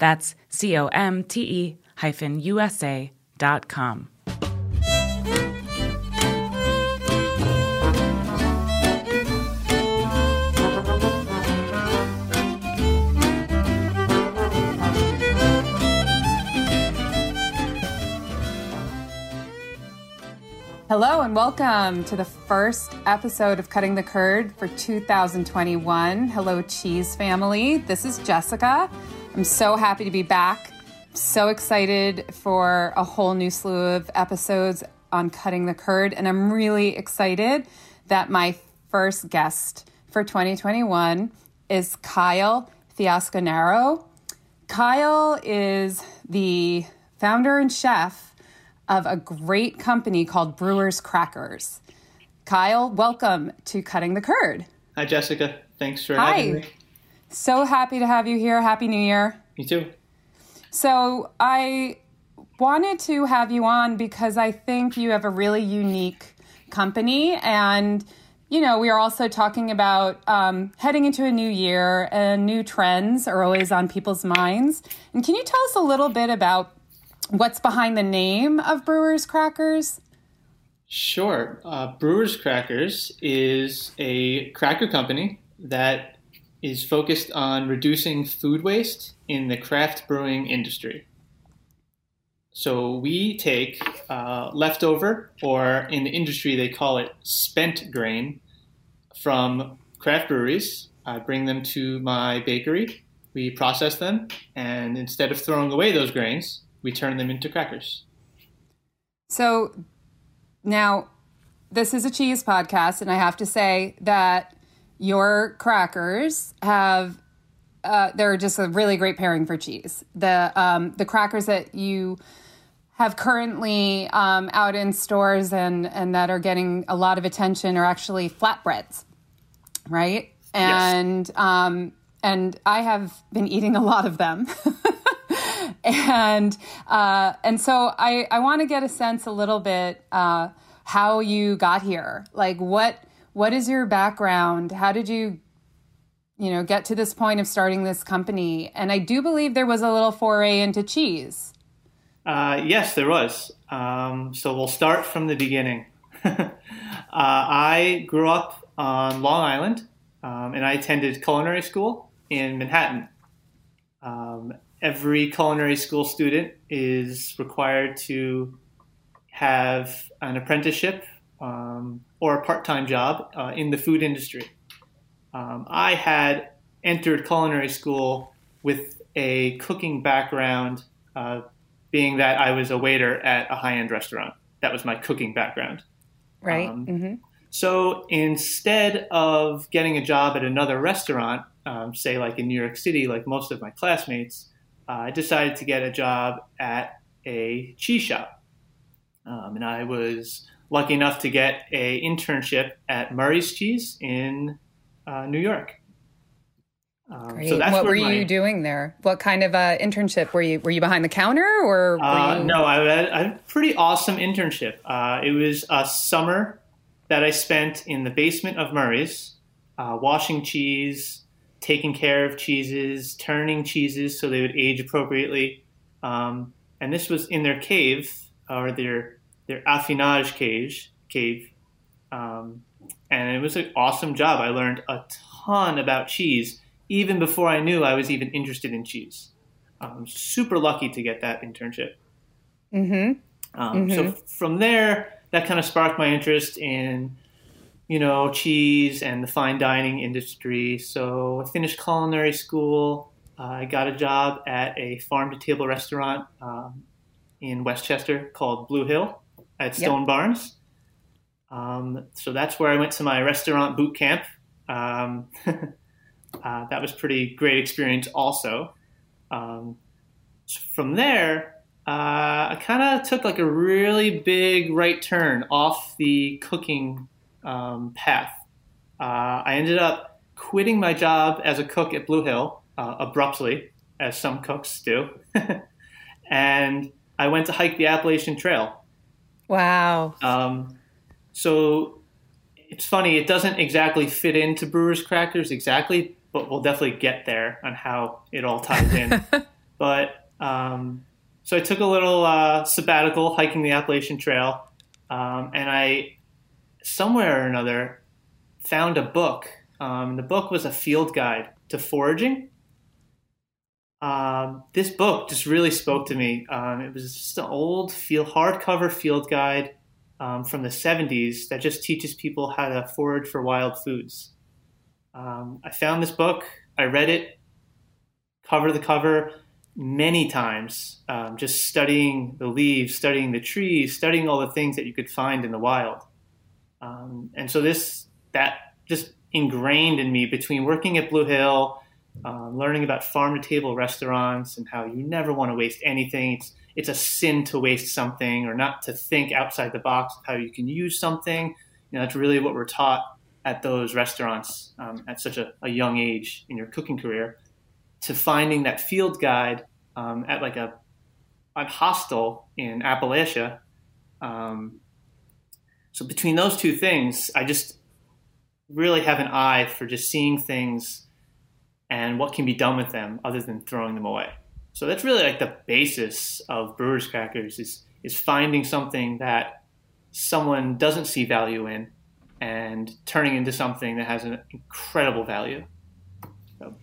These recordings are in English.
That's C O M T E hyphen USA dot com. Hello and welcome to the first episode of Cutting the Curd for 2021. Hello, Cheese family. This is Jessica. I'm so happy to be back. So excited for a whole new slew of episodes on Cutting the Curd. And I'm really excited that my first guest for 2021 is Kyle Fiasconaro. Kyle is the founder and chef of a great company called Brewers Crackers. Kyle, welcome to Cutting the Curd. Hi, Jessica. Thanks for Hi. having me. So happy to have you here. Happy New Year. Me too. So, I wanted to have you on because I think you have a really unique company. And, you know, we are also talking about um, heading into a new year and new trends are always on people's minds. And can you tell us a little bit about what's behind the name of Brewers Crackers? Sure. Uh, Brewers Crackers is a cracker company that is focused on reducing food waste in the craft brewing industry. So we take uh, leftover, or in the industry they call it spent grain, from craft breweries. I bring them to my bakery. We process them, and instead of throwing away those grains, we turn them into crackers. So now, this is a cheese podcast, and I have to say that your crackers have uh, they're just a really great pairing for cheese. The um, the crackers that you have currently um, out in stores and and that are getting a lot of attention are actually flatbreads, right? And yes. um, and I have been eating a lot of them. and uh, and so I I want to get a sense a little bit uh, how you got here. Like what what is your background? How did you you know get to this point of starting this company? And I do believe there was a little foray into cheese. Uh, yes, there was. Um, so we'll start from the beginning. uh, I grew up on Long Island, um, and I attended culinary school in Manhattan. Um, every culinary school student is required to have an apprenticeship um, or a part-time job uh, in the food industry. Um, I had entered culinary school with a cooking background, uh, being that I was a waiter at a high-end restaurant. That was my cooking background. Right. Um, mm-hmm. So instead of getting a job at another restaurant, um, say like in New York City, like most of my classmates, uh, I decided to get a job at a cheese shop. Um, and I was lucky enough to get a internship at Murray's Cheese in uh, New York. Um. So what were my, you doing there? What kind of uh, internship were you? Were you behind the counter or? Uh, you... No, I had, I had, a pretty awesome internship. Uh, it was a summer that I spent in the basement of Murray's, uh, washing cheese, taking care of cheeses, turning cheeses so they would age appropriately. Um, and this was in their cave or their their affinage cage cave. Um, and it was an awesome job. I learned a ton about cheese even before I knew I was even interested in cheese. I'm super lucky to get that internship. Mm-hmm. Um, mm-hmm. So from there, that kind of sparked my interest in, you know, cheese and the fine dining industry. So I finished culinary school. Uh, I got a job at a farm to table restaurant um, in Westchester called Blue Hill at Stone yep. Barns. Um, so that's where I went to my restaurant boot camp. Um, uh, that was pretty great experience also. Um, from there, uh, I kind of took like a really big right turn off the cooking um, path. Uh, I ended up quitting my job as a cook at Blue Hill uh, abruptly, as some cooks do, and I went to hike the Appalachian Trail. Wow. Um, so it's funny, it doesn't exactly fit into Brewers Crackers exactly, but we'll definitely get there on how it all ties in. but um, so I took a little uh, sabbatical hiking the Appalachian Trail, um, and I somewhere or another found a book. Um, the book was a field guide to foraging. Um, this book just really spoke to me. Um, it was just an old field hardcover field guide um, from the 70s that just teaches people how to forage for wild foods. Um, I found this book, I read it cover to cover many times, um, just studying the leaves, studying the trees, studying all the things that you could find in the wild. Um, and so this, that just ingrained in me between working at Blue Hill, um, learning about farm to table restaurants and how you never want to waste anything. It's, it's a sin to waste something or not to think outside the box of how you can use something. You know, that's really what we're taught at those restaurants um, at such a, a, young age in your cooking career to finding that field guide um, at like a, a hostel in Appalachia. Um, so between those two things, I just really have an eye for just seeing things and what can be done with them other than throwing them away. So that's really like the basis of Brewers Crackers is is finding something that someone doesn't see value in and turning into something that has an incredible value. So.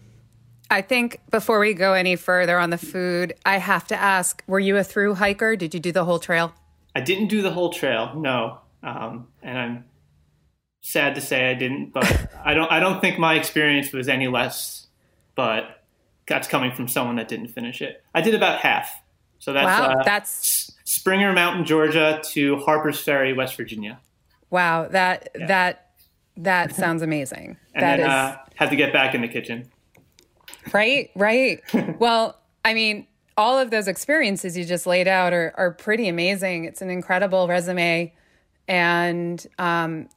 I think before we go any further on the food, I have to ask: Were you a through hiker? Did you do the whole trail? I didn't do the whole trail, no, um, and I'm sad to say I didn't. But I don't. I don't think my experience was any less. But that's coming from someone that didn't finish it. I did about half. So that's wow, uh, that's Springer Mountain, Georgia, to Harper's Ferry, West Virginia. Wow, that yeah. that that sounds amazing. and that then, is uh, had to get back in the kitchen. Right, right. well, I mean, all of those experiences you just laid out are are pretty amazing. It's an incredible resume, and um,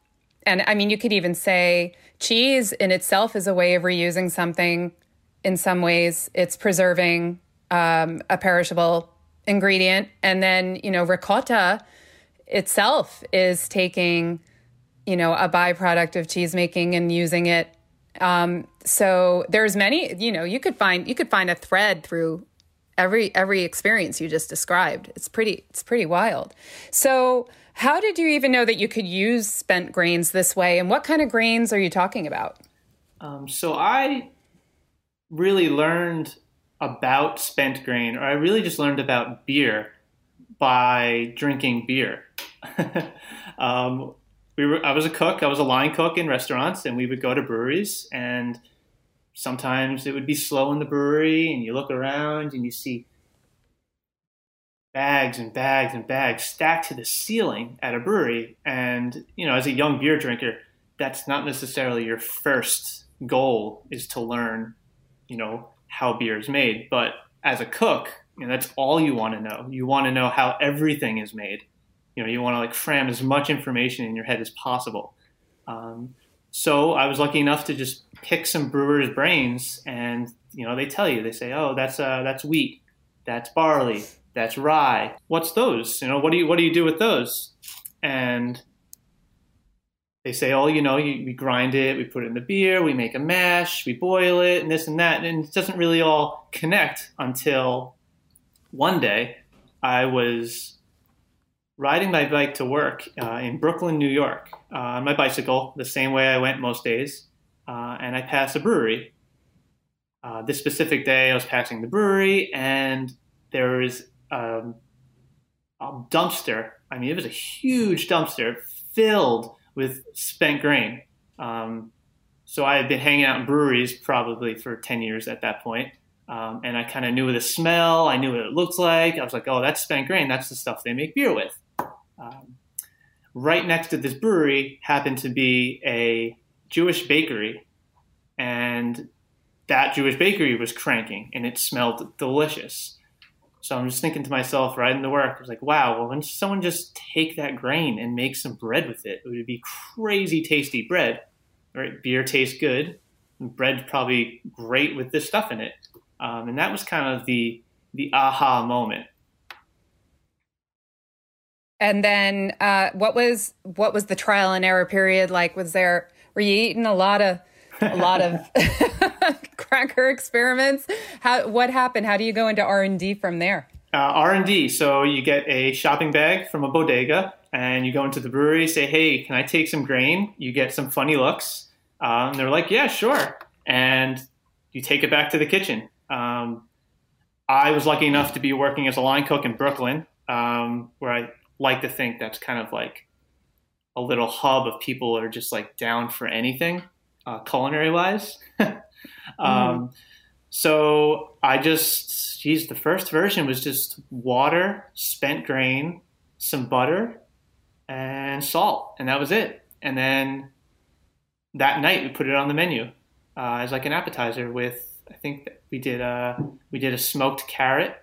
and I mean, you could even say cheese in itself is a way of reusing something. In some ways, it's preserving um, a perishable ingredient, and then you know ricotta itself is taking, you know, a byproduct of cheese making and using it. Um, so there's many, you know, you could find you could find a thread through every every experience you just described. It's pretty it's pretty wild. So how did you even know that you could use spent grains this way, and what kind of grains are you talking about? Um, so I really learned about spent grain, or I really just learned about beer by drinking beer. um, we were, I was a cook. I was a line cook in restaurants, and we would go to breweries. And sometimes it would be slow in the brewery, and you look around and you see bags and bags and bags stacked to the ceiling at a brewery. And you know, as a young beer drinker, that's not necessarily your first goal is to learn, you know, how beer is made. But as a cook, you know, that's all you want to know. You want to know how everything is made. You know you want to like cram as much information in your head as possible. Um, so i was lucky enough to just pick some brewers brains and you know they tell you. They say oh that's uh, that's wheat that's barley that's rye. What's those? You know what do you what do you do with those? And they say, oh, you know, you, we grind it, we put it in the beer, we make a mash, we boil it, and this and that. And it doesn't really all connect until one day I was riding my bike to work uh, in Brooklyn, New York, uh, on my bicycle, the same way I went most days. Uh, and I passed a brewery. Uh, this specific day, I was passing the brewery, and there was um, a dumpster. I mean, it was a huge dumpster filled with spent grain. Um, so I had been hanging out in breweries probably for 10 years at that point. Um, and I kind of knew the smell. I knew what it looked like. I was like, oh, that's spent grain. That's the stuff they make beer with. Um, right next to this brewery happened to be a Jewish bakery. And that Jewish bakery was cranking and it smelled delicious. So I'm just thinking to myself, riding to work, I was like, wow, well, when someone just take that grain and make some bread with it, it would be crazy tasty bread. Right? Beer tastes good. Bread probably great with this stuff in it. Um, and that was kind of the the aha moment. And then, uh, what was what was the trial and error period like? Was there were you eating a lot of a lot of cracker experiments? How what happened? How do you go into R and D from there? Uh, R and D. So you get a shopping bag from a bodega, and you go into the brewery. Say, hey, can I take some grain? You get some funny looks. Um, they're like, yeah, sure. And you take it back to the kitchen. Um, I was lucky enough to be working as a line cook in Brooklyn, um, where I like to think that's kind of like a little hub of people that are just like down for anything, uh, culinary wise. mm. So I just, geez, the first version was just water, spent grain, some butter, and salt, and that was it. And then that night we put it on the menu uh, as like an appetizer with I think we did a we did a smoked carrot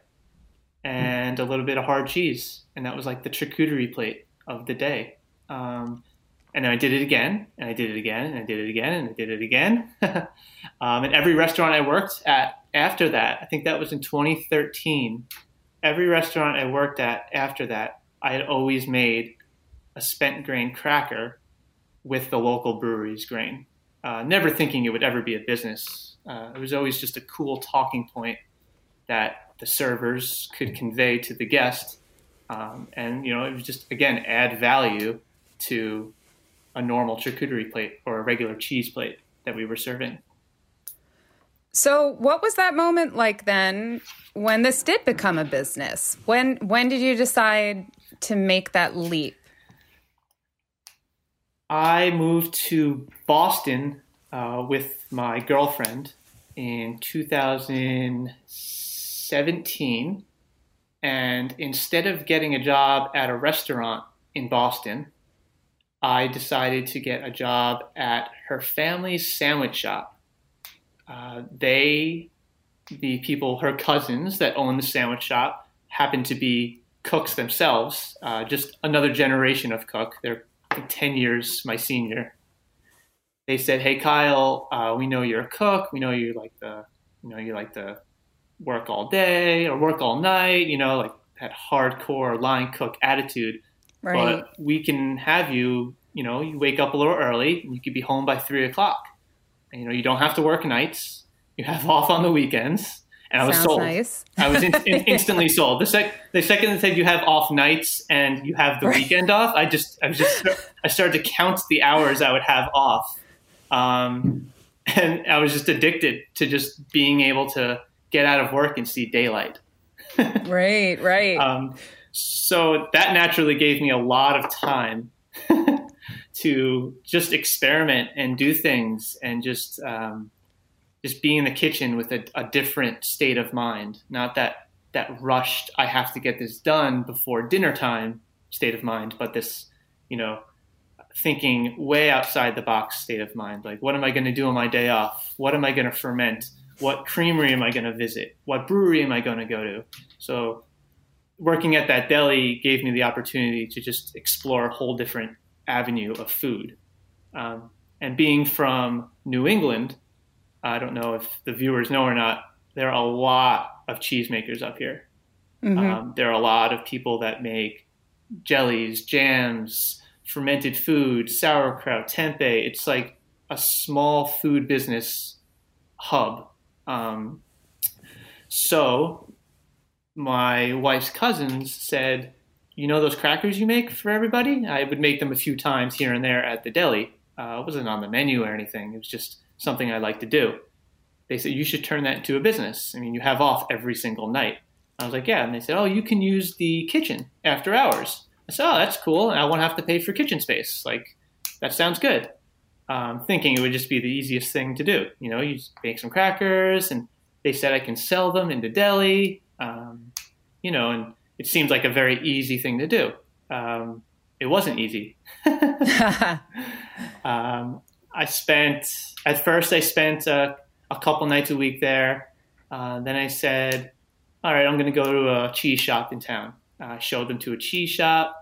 and a little bit of hard cheese, and that was like the charcuterie plate of the day. Um, and then I did it again, and I did it again, and I did it again, and I did it again. um, and every restaurant I worked at after that, I think that was in 2013. Every restaurant I worked at after that, I had always made a spent grain cracker with the local brewery's grain, uh, never thinking it would ever be a business uh, it was always just a cool talking point that the servers could convey to the guest. Um, and, you know, it was just, again, add value to a normal charcuterie plate or a regular cheese plate that we were serving. So, what was that moment like then when this did become a business? When when did you decide to make that leap? I moved to Boston uh, with my girlfriend in 2017. And instead of getting a job at a restaurant in Boston, I decided to get a job at her family's sandwich shop. Uh, they, the people, her cousins that own the sandwich shop, happen to be cooks themselves, uh, just another generation of cook. They're 10 years my senior they said, "Hey Kyle, uh, we know you're a cook. We know you like the, you know, you like to work all day or work all night. You know, like that hardcore line cook attitude. Right. But we can have you. You know, you wake up a little early and you could be home by three o'clock. And, you know, you don't have to work nights. You have off on the weekends." And I was Sounds sold. Nice. I was in, in, instantly sold. The, sec, the second they said you have off nights and you have the right. weekend off, I just, I was just, I started to count the hours I would have off um, and I was just addicted to just being able to get out of work and see daylight. right, right. Um, so that naturally gave me a lot of time to just experiment and do things and just um, just be in the kitchen with a, a, different state of mind. Not that that rushed. I have to get this done before dinner time state of mind, but this you know thinking way outside the box state of mind. Like, what am I going to do on my day off? What am I going to ferment? What creamery am I going to visit? What brewery am I going to go to? So, working at that deli gave me the opportunity to just explore a whole different avenue of food. Um, and being from New England, I don't know if the viewers know or not, there are a lot of cheesemakers up here. Mm-hmm. Um, there are a lot of people that make jellies, jams, fermented food, sauerkraut, tempeh. It's like a small food business hub. Um, so my wife's cousins said, "You know those crackers you make for everybody? I would make them a few times here and there at the deli. Uh, it wasn't on the menu or anything. It was just something I like to do." They said you should turn that into a business. I mean, you have off every single night. I was like, "Yeah," and they said, "Oh, you can use the kitchen after hours." I said, "Oh, that's cool. I won't have to pay for kitchen space. Like, that sounds good." Um, thinking it would just be the easiest thing to do. You know, you make some crackers, and they said I can sell them in the deli. Um, you know, and it seemed like a very easy thing to do. Um, it wasn't easy. um, I spent at first I spent uh, a couple nights a week there. Uh, then I said, "All right, I'm going to go to a cheese shop in town." I showed them to a cheese shop.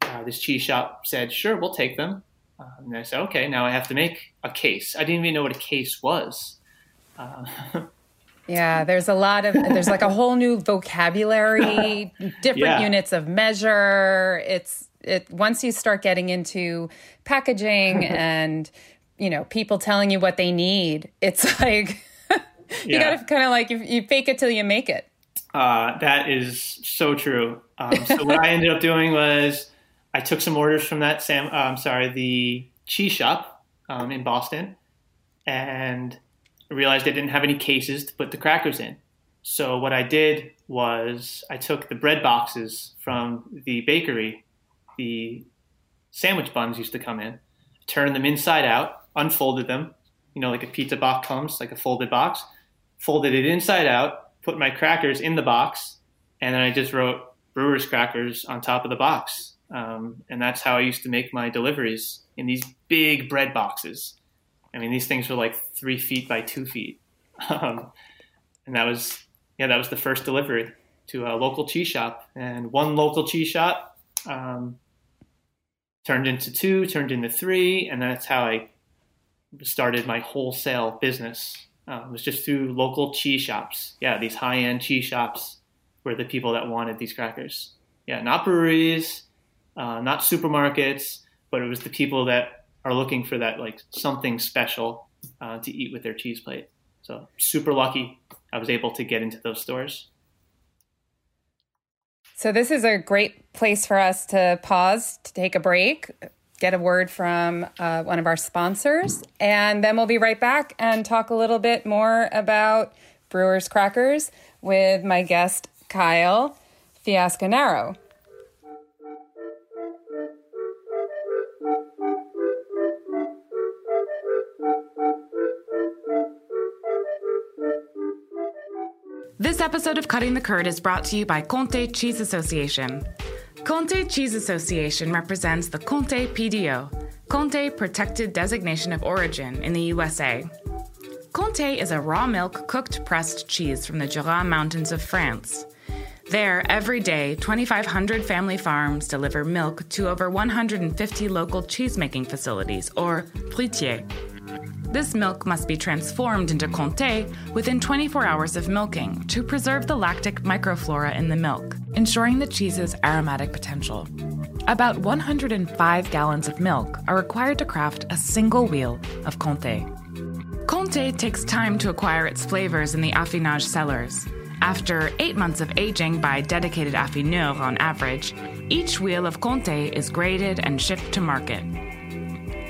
Uh, this cheese shop said, "Sure, we'll take them." Uh, and I said, "Okay, now I have to make a case." I didn't even know what a case was. Yeah, there's a lot of there's like a whole new vocabulary, different Yeah. units of measure. It's it once you start getting into packaging and you know people telling you what they need, it's like you Yeah. got to kind of like you, you fake it till you make it. Uh, that is so true. Um, so what I ended up doing was I took some orders from that Sam. Uh, I'm sorry, the cheese shop um, in Boston, and realized I didn't have any cases to put the crackers in. So what I did was I took the bread boxes from the bakery, the sandwich buns used to come in, turned them inside out, unfolded them, you know, like a pizza box comes, like a folded box, folded it inside out, put my crackers in the box, and then I just wrote Brewers Crackers on top of the box. Um, and that's how I used to make my deliveries in these big bread boxes. I mean, these things were like three feet by two feet. Um, and that was, yeah, that was the first delivery to a local cheese shop. And one local cheese shop um, turned into two, turned into three, and that's how I started my wholesale business. Uh, it was just through local cheese shops. Yeah, these high end cheese shops were the people that wanted these crackers. Yeah, not breweries, uh, not supermarkets, but it was the people that are looking for that like something special uh, to eat with their cheese plate. So super lucky I was able to get into those stores. So this is a great place for us to pause to take a break, get a word from uh, one of our sponsors, and then we'll be right back and talk a little bit more about Brewers Crackers with my guest Kyle Fiasconaro. This episode of Cutting the Curd is brought to you by Comté Cheese Association. Comté Cheese Association represents the Comté PDO, Comté Protected Designation of Origin in the USA. Comté is a raw milk cooked pressed cheese from the Jura Mountains of France. There, every day, 2,500 family farms deliver milk to over 150 local cheesemaking facilities, or fruitiers. This milk must be transformed into Comté within 24 hours of milking to preserve the lactic microflora in the milk, ensuring the cheese's aromatic potential. About 105 gallons of milk are required to craft a single wheel of Comté. Comté takes time to acquire its flavors in the affinage cellars. After eight months of aging by dedicated affineurs on average, each wheel of Comté is graded and shipped to market.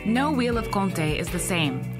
No wheel of Comté is the same.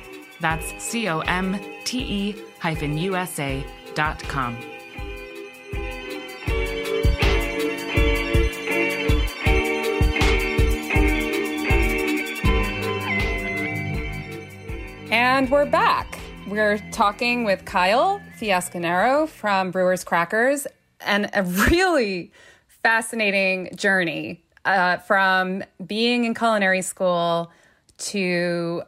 That's C O M T E hyphen USA dot com. And we're back. We're talking with Kyle Fiasconaro from Brewers Crackers and a really fascinating journey uh, from being in culinary school to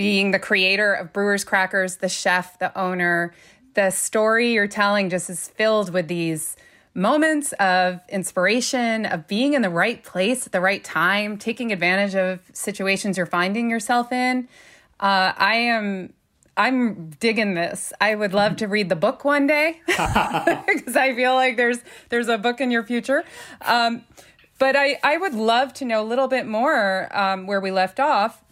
being the creator of Brewers Crackers, the chef, the owner. The story you're telling just is filled with these moments of inspiration, of being in the right place at the right time, taking advantage of situations you're finding yourself in. Uh, I am I'm digging this. I would love to read the book one day because I feel like there's there's a book in your future. Um, but I, I would love to know a little bit more um, where we left off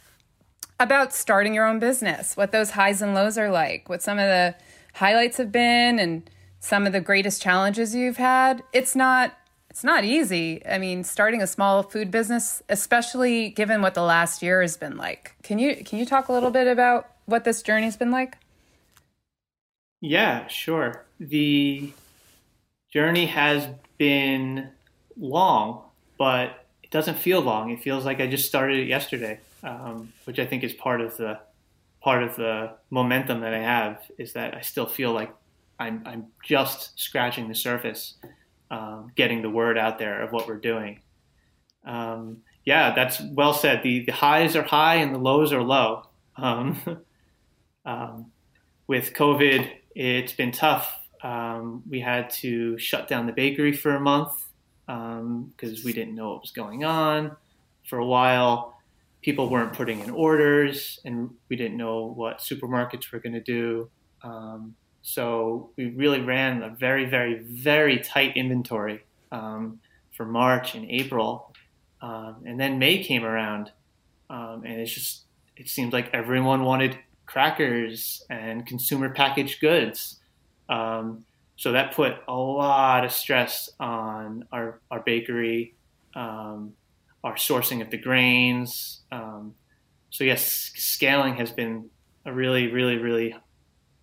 about starting your own business, what those highs and lows are like, what some of the highlights have been, and some of the greatest challenges you've had. It's not it's not easy. I mean, starting a small food business, especially given what the last year has been like. Can you can you talk a little bit about what this journey's been like? Yeah, sure. The journey has been long, but it doesn't feel long. It feels like I just started it yesterday, um, which I think is part of the part of the momentum that I have is that I still feel like I'm I'm just scratching the surface, um, getting the word out there of what we're doing. Um, yeah, that's well said. The the highs are high and the lows are low. Um, um, with COVID, it's been tough. Um, we had to shut down the bakery for a month because we didn't know what was going on. For a while, people weren't putting in orders, and we didn't know what supermarkets were going to do. Um, so we really ran a very, very, very tight inventory um, for March and April. Um, and then May came around, um, and it's just it seemed like everyone wanted crackers and consumer packaged goods. Um, so that put a lot of stress on our, our bakery, um, our sourcing of the grains. Um, so yes, scaling has been a really, really, really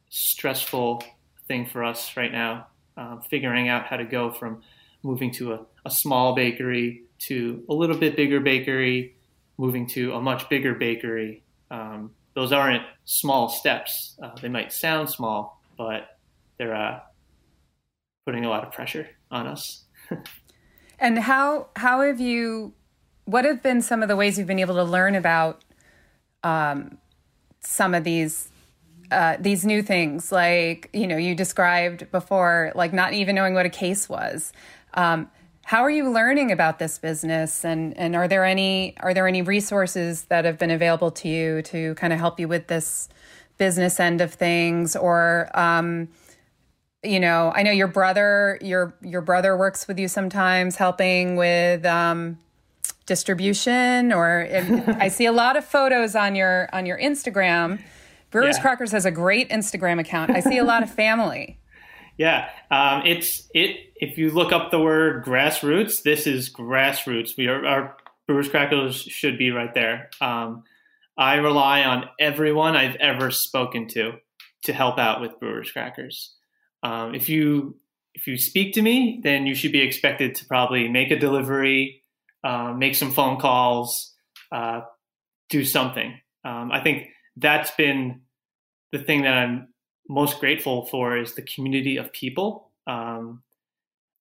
stressful thing for us right now. Um, figuring out how to go from moving to a, a small bakery to a little bit bigger bakery, moving to a much bigger bakery. Um, those aren't small steps. Uh, they might sound small, but they're uh, putting a lot of pressure on us. and how how have you? What have been some of the ways you've been able to learn about um, some of these uh, these new things? Like you know, you described before, like not even knowing what a case was. Um, how are you learning about this business and, and are there any are there any resources that have been available to you to kind of help you with this business end of things or um, you know i know your brother your your brother works with you sometimes helping with um, distribution or i see a lot of photos on your on your instagram brewers yeah. crackers has a great instagram account i see a lot of family yeah, um, it's it. If you look up the word grassroots, this is grassroots. We are our Brewers Crackers should be right there. Um, I rely on everyone I've ever spoken to to help out with Brewers Crackers. Um, if you if you speak to me, then you should be expected to probably make a delivery, uh, make some phone calls, uh, do something. Um, I think that's been the thing that I'm most grateful for is the community of people. Um,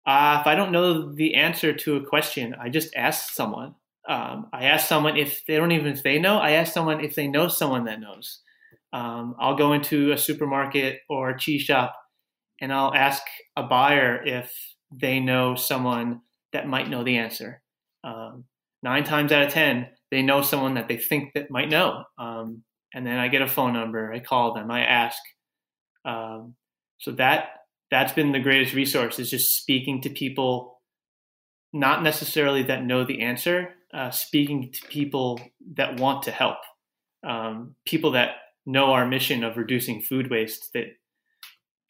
uh, if I don't know the answer to a question, I just ask someone. Um, I ask someone if they don't even if they know. I ask someone if they know someone that knows. Um, I'll go into a supermarket or a cheese shop, and I'll ask a buyer if they know someone that might know the answer. Um, nine times out of ten, they know someone that they think that might know. Um, and then I get a phone number. I call them. I ask. Um, so that that's been the greatest resource is just speaking to people, not necessarily that know the answer, uh, speaking to people that want to help, um, people that know our mission of reducing food waste that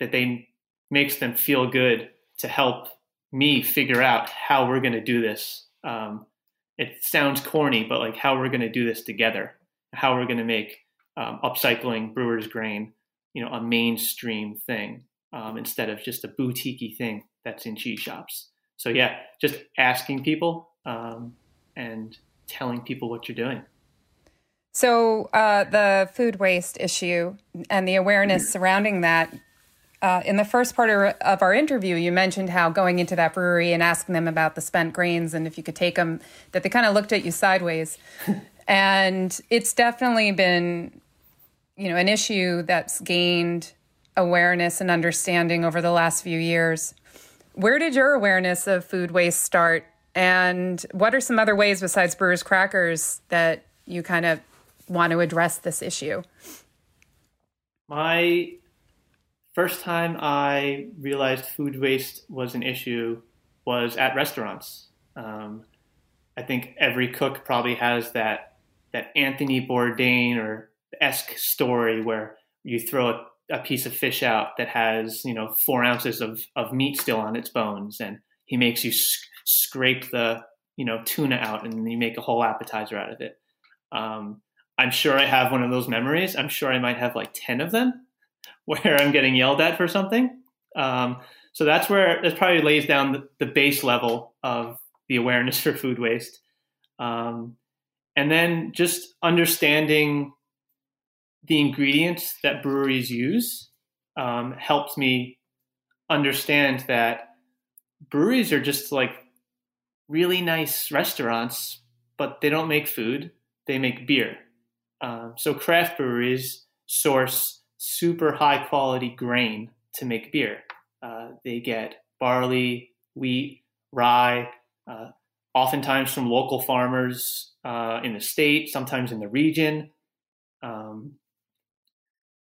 that they makes them feel good to help me figure out how we're going to do this. Um, it sounds corny, but like how we're going to do this together, how we're going to make um, upcycling brewers grain you know a mainstream thing um, instead of just a boutiquey thing that's in cheese shops. So yeah, just asking people um, and telling people what you're doing. So uh, the food waste issue and the awareness surrounding that. Uh, in the first part of our interview, you mentioned how going into that brewery and asking them about the spent grains and if you could take them, that they kind of looked at you sideways. And it's definitely been, you know, an issue that's gained awareness and understanding over the last few years. Where did your awareness of food waste start? And what are some other ways besides Brewers Crackers that you kind of want to address this issue? My first time I realized food waste was an issue was at restaurants. Um, I think every cook probably has that that Anthony Bourdain or esque story where you throw a, a, piece of fish out that has you know four ounces of, of meat still on its bones, and he makes you sc- scrape the you know tuna out, and you make a whole appetizer out of it. Um, I'm sure I have one of those memories. I'm sure I might have like ten of them where I'm getting yelled at for something. Um, so that's where that probably lays down the, the, base level of the awareness for food waste. Um, and then just understanding the ingredients that breweries use um, helps me understand that breweries are just like really nice restaurants, but they don't make food, they make beer. Um, so craft breweries source super high quality grain to make beer. Uh, they get barley, wheat, rye, uh, oftentimes from local farmers uh, in the state, sometimes in the region. Um,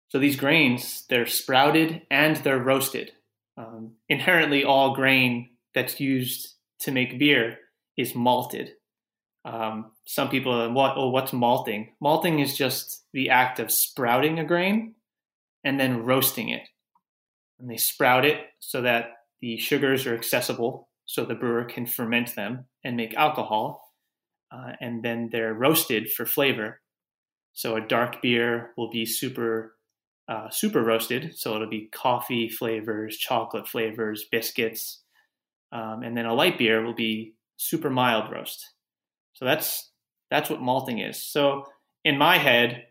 so these grains, they're sprouted and they're roasted. Um, inherently, all grain that's used to make beer is malted. Um, some people, what? Oh, what's malting? Malting is just the act of sprouting a grain and then roasting it. And they sprout it so that the sugars are accessible, so the brewer can ferment them and make alcohol. Uh, and then they're roasted for flavor. So a dark beer will be super uh, super roasted, so it'll be coffee flavors, chocolate flavors, biscuits, um, and then a light beer will be super mild roast. So that's that's what malting is. So in my head,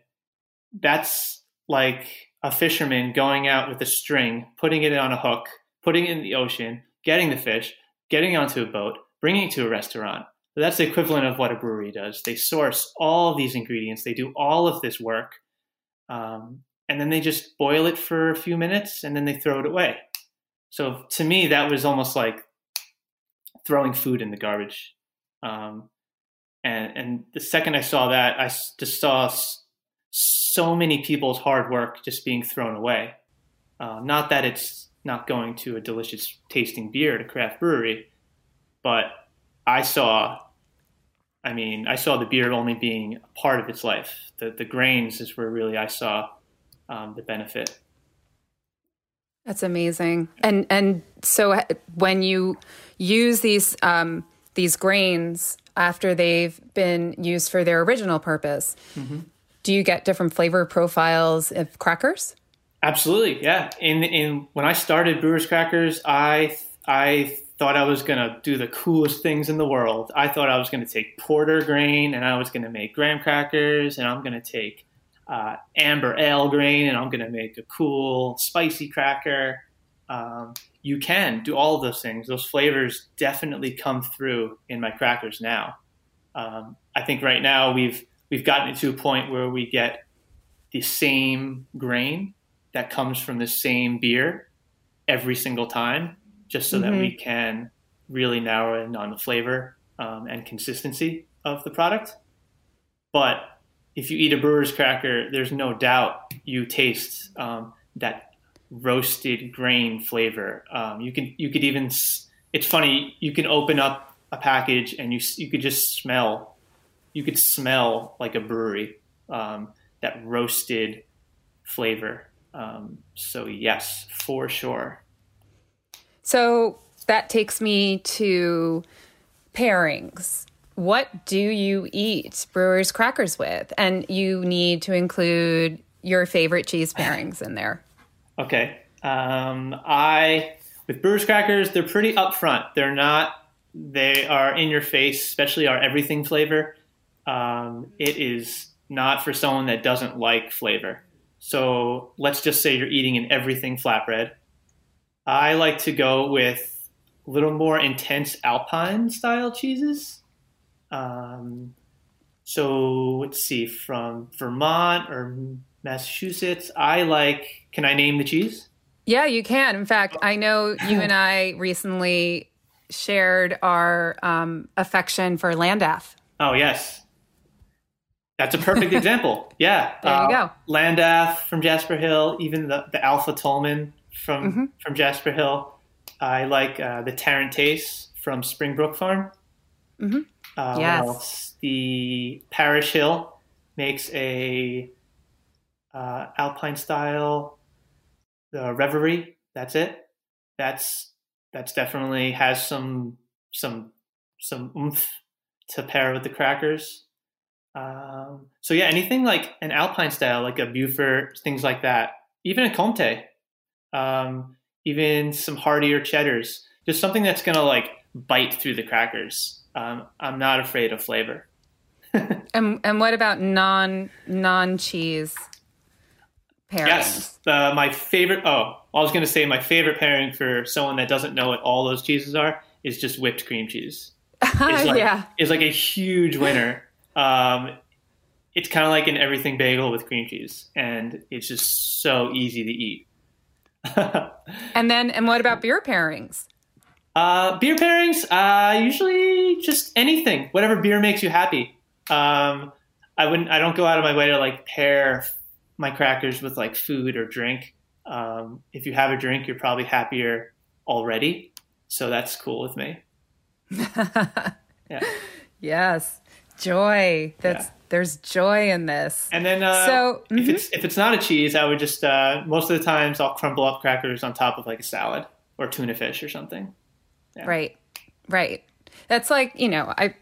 that's like a fisherman going out with a string, putting it on a hook, putting it in the ocean, getting the fish, getting onto a boat, bringing it to a restaurant. That's the equivalent of what a brewery does. They source all these ingredients, they do all of this work, um, and then they just boil it for a few minutes and then they throw it away. So to me, that was almost like throwing food in the garbage. Um, and, and the second I saw that, I just saw so many people's hard work just being thrown away. Uh, not that it's not going to a delicious tasting beer at a craft brewery, but I saw, I mean, I saw the beer only being a part of its life. The, the grains is where really I saw um, the benefit. That's amazing. And and so when you use these um, these grains after they've been used for their original purpose, mm-hmm. Do you get different flavor profiles of crackers? Absolutely, yeah. In when I started Brewers Crackers, I I thought I was gonna do the coolest things in the world. I thought I was gonna take porter grain and I was gonna make graham crackers and I'm gonna take uh, amber ale grain, and I'm going to make a cool spicy cracker. Um, you can do all those things. Those flavors definitely come through in my crackers now. Um, I think right now we've we've gotten it to a point where we get the same grain that comes from the same beer every single time, just so mm-hmm. that we mm-hmm. can really narrow in on the flavor um, and consistency of the product. But if you eat a brewer's cracker, there's no doubt you taste um, that roasted grain flavor. Um, you can you could even it's funny you can open up a package and you you could just smell you could smell like a brewery um, that roasted flavor. Um, so yes, for sure. So that takes me to pairings what do you eat brewers crackers with? And you need to include your favorite cheese pairings in there. Okay. Um, I with brewers crackers, they're pretty upfront. They're not. They are in your face, especially our everything flavor. Um, it is not for someone that doesn't like flavor. So let's just say you're eating an everything flatbread. I like to go with a little more intense alpine style cheeses. Um, so let's see, from Vermont or Massachusetts, I like. Can I name the cheese? Yeah, you can. In fact, I know you and I recently shared our um, affection for Landaff. Oh yes, that's a perfect example. Yeah, there you uh, go. Landaff from Jasper Hill, even the the Alpha Tolman from mm-hmm. from Jasper Hill. I like uh, the Tarentaise from Springbrook Farm. Mm-hmm. Uh, yes. The Parish Hill makes a uh, Alpine style. The Reverie. That's it. That's that's definitely has some some some oomph to pair with the crackers. Um, so yeah, anything like an Alpine style, like a Beaufort, things like that. Even a Comté, um, even some heartier cheddars. Just something that's gonna like bite through the crackers. Um, I'm not afraid of flavor. and and what about non non cheese pairings? Yes, uh, my favorite. Oh, I was going to say my favorite pairing for someone that doesn't know what all those cheeses are is just whipped cream cheese. It's like, yeah, it's like a huge winner. Um, it's kind of like an everything bagel with cream cheese, and it's just so easy to eat. and then, and what about beer pairings? Uh, beer pairings, uh, usually just anything, whatever beer makes you happy. Um, I wouldn't, I don't go out of my way to like pair my crackers with like food or drink. Um, if you have a drink, you're probably happier already. So that's cool with me. yeah. Yes. Joy. That's, yeah. there's joy in this. And then, uh, so mm-hmm. if it's, if it's not a cheese, I would just, uh, most of the times I'll crumble up crackers on top of like a salad or tuna fish or something. Yeah. Right. Right. That's like, you know, I,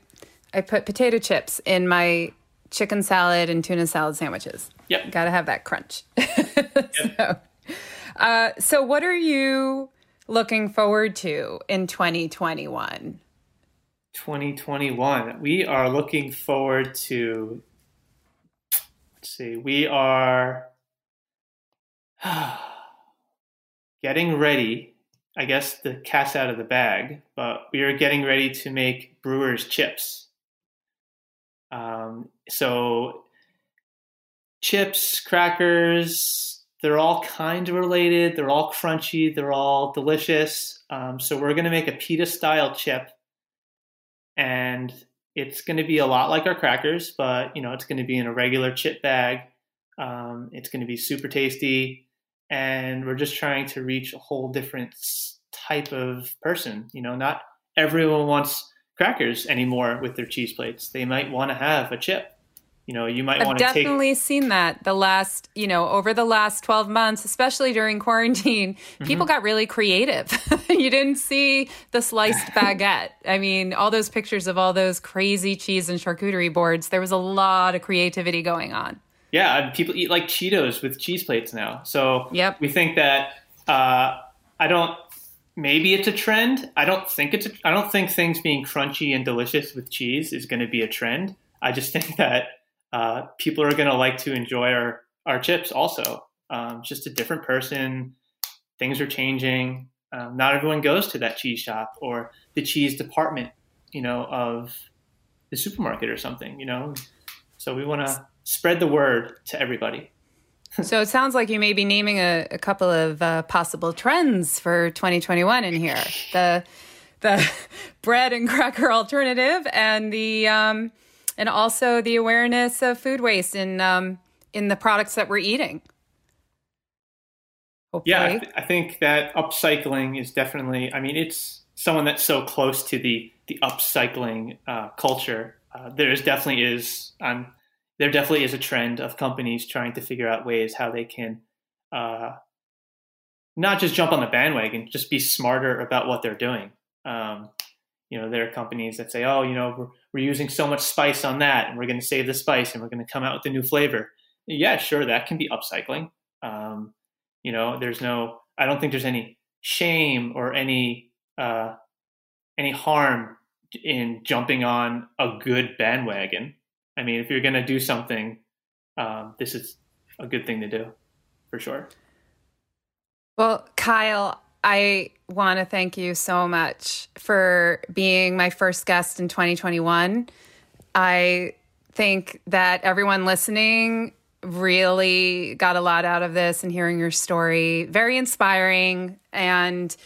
I put potato chips in my chicken salad and tuna salad sandwiches. Yep. Got to have that crunch. Yep. so, uh, so, what are you looking forward to in 2021? 2021. We are looking forward to, let's see, we are getting ready. I guess the cat's out of the bag, but we are getting ready to make brewers chips. Um, so chips, crackers, they're all kind of related. They're all crunchy. They're all delicious. Um, so we're going to make a pita style chip, and it's going to be a lot like our crackers, but you know it's going to be in a regular chip bag. Um, it's going to be super tasty, and we're just trying to reach a whole different type of person. You know, not everyone wants crackers anymore with their cheese plates. They might want to have a chip. You know, you might want to take. definitely seen that the last, you know, over the last 12 months, especially during quarantine, mm-hmm. people got really creative. you didn't see the sliced baguette. I mean, all those pictures of all those crazy cheese and charcuterie boards, there was a lot of creativity going on. Yeah, people eat like Cheetos with cheese plates now. So yep. we think that uh, I don't maybe it's a trend. I don't think it's. A, I don't think things being crunchy and delicious with cheese is going to be a trend. I just think that uh, people are going to like to enjoy our our chips also. Um, just a different person. Things are changing. Um, not everyone goes to that cheese shop or the cheese department, you know, of the supermarket or something, you know. So we want to spread the word to everybody so it sounds like you may be naming a, a couple of uh, possible trends for 2021 in here. The the bread and cracker alternative, and the um, and also the awareness of food waste in um, in the products that we're eating. Hopefully. Yeah, I, th- I think that upcycling is definitely. I mean, it's someone that's so close to the the upcycling uh, culture. Uh, there is definitely is. I'm there definitely is a trend of companies trying to figure out ways how they can uh, not just jump on the bandwagon, just be smarter about what they're doing. Um, you know, there are companies that say, "Oh, you know, we're, we're using so much spice on that, and we're going to save the spice, and we're going to come out with a new flavor." Yeah, sure, that can be upcycling. Um, you know, there's no, I don't think there's any shame or any uh, any harm in jumping on a good bandwagon. I mean, if you're going to do something, um, this is a good thing to do for sure. Well, Kyle, I want to thank you so much for being my first guest in 2021. I think that everyone listening really got a lot out of this and hearing your story. Very inspiring. And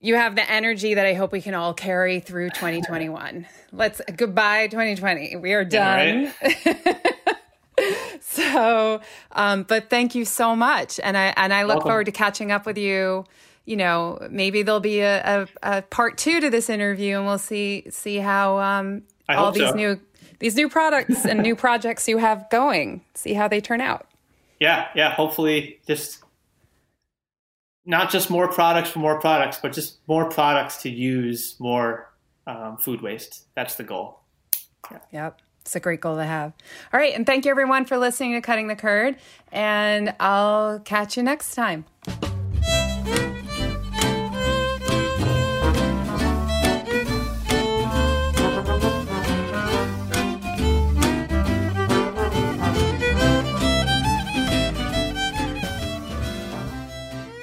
you have the energy that I hope we can all carry through 2021. Let's goodbye 2020. We are done. Right. so, um, but thank you so much, and I and I look Welcome. forward to catching up with you. You know, maybe there'll be a, a, a, part two to this interview, and we'll see see how um, all these so. new these new products and new projects you have going. See how they turn out. Yeah, yeah. Hopefully, just not just more products for more products, but just more products to use more um, food waste. That's the goal. Yeah. Yep. It's a great goal to have. All right. And thank you, everyone, for listening to Cutting the Curd. And I'll catch you next time.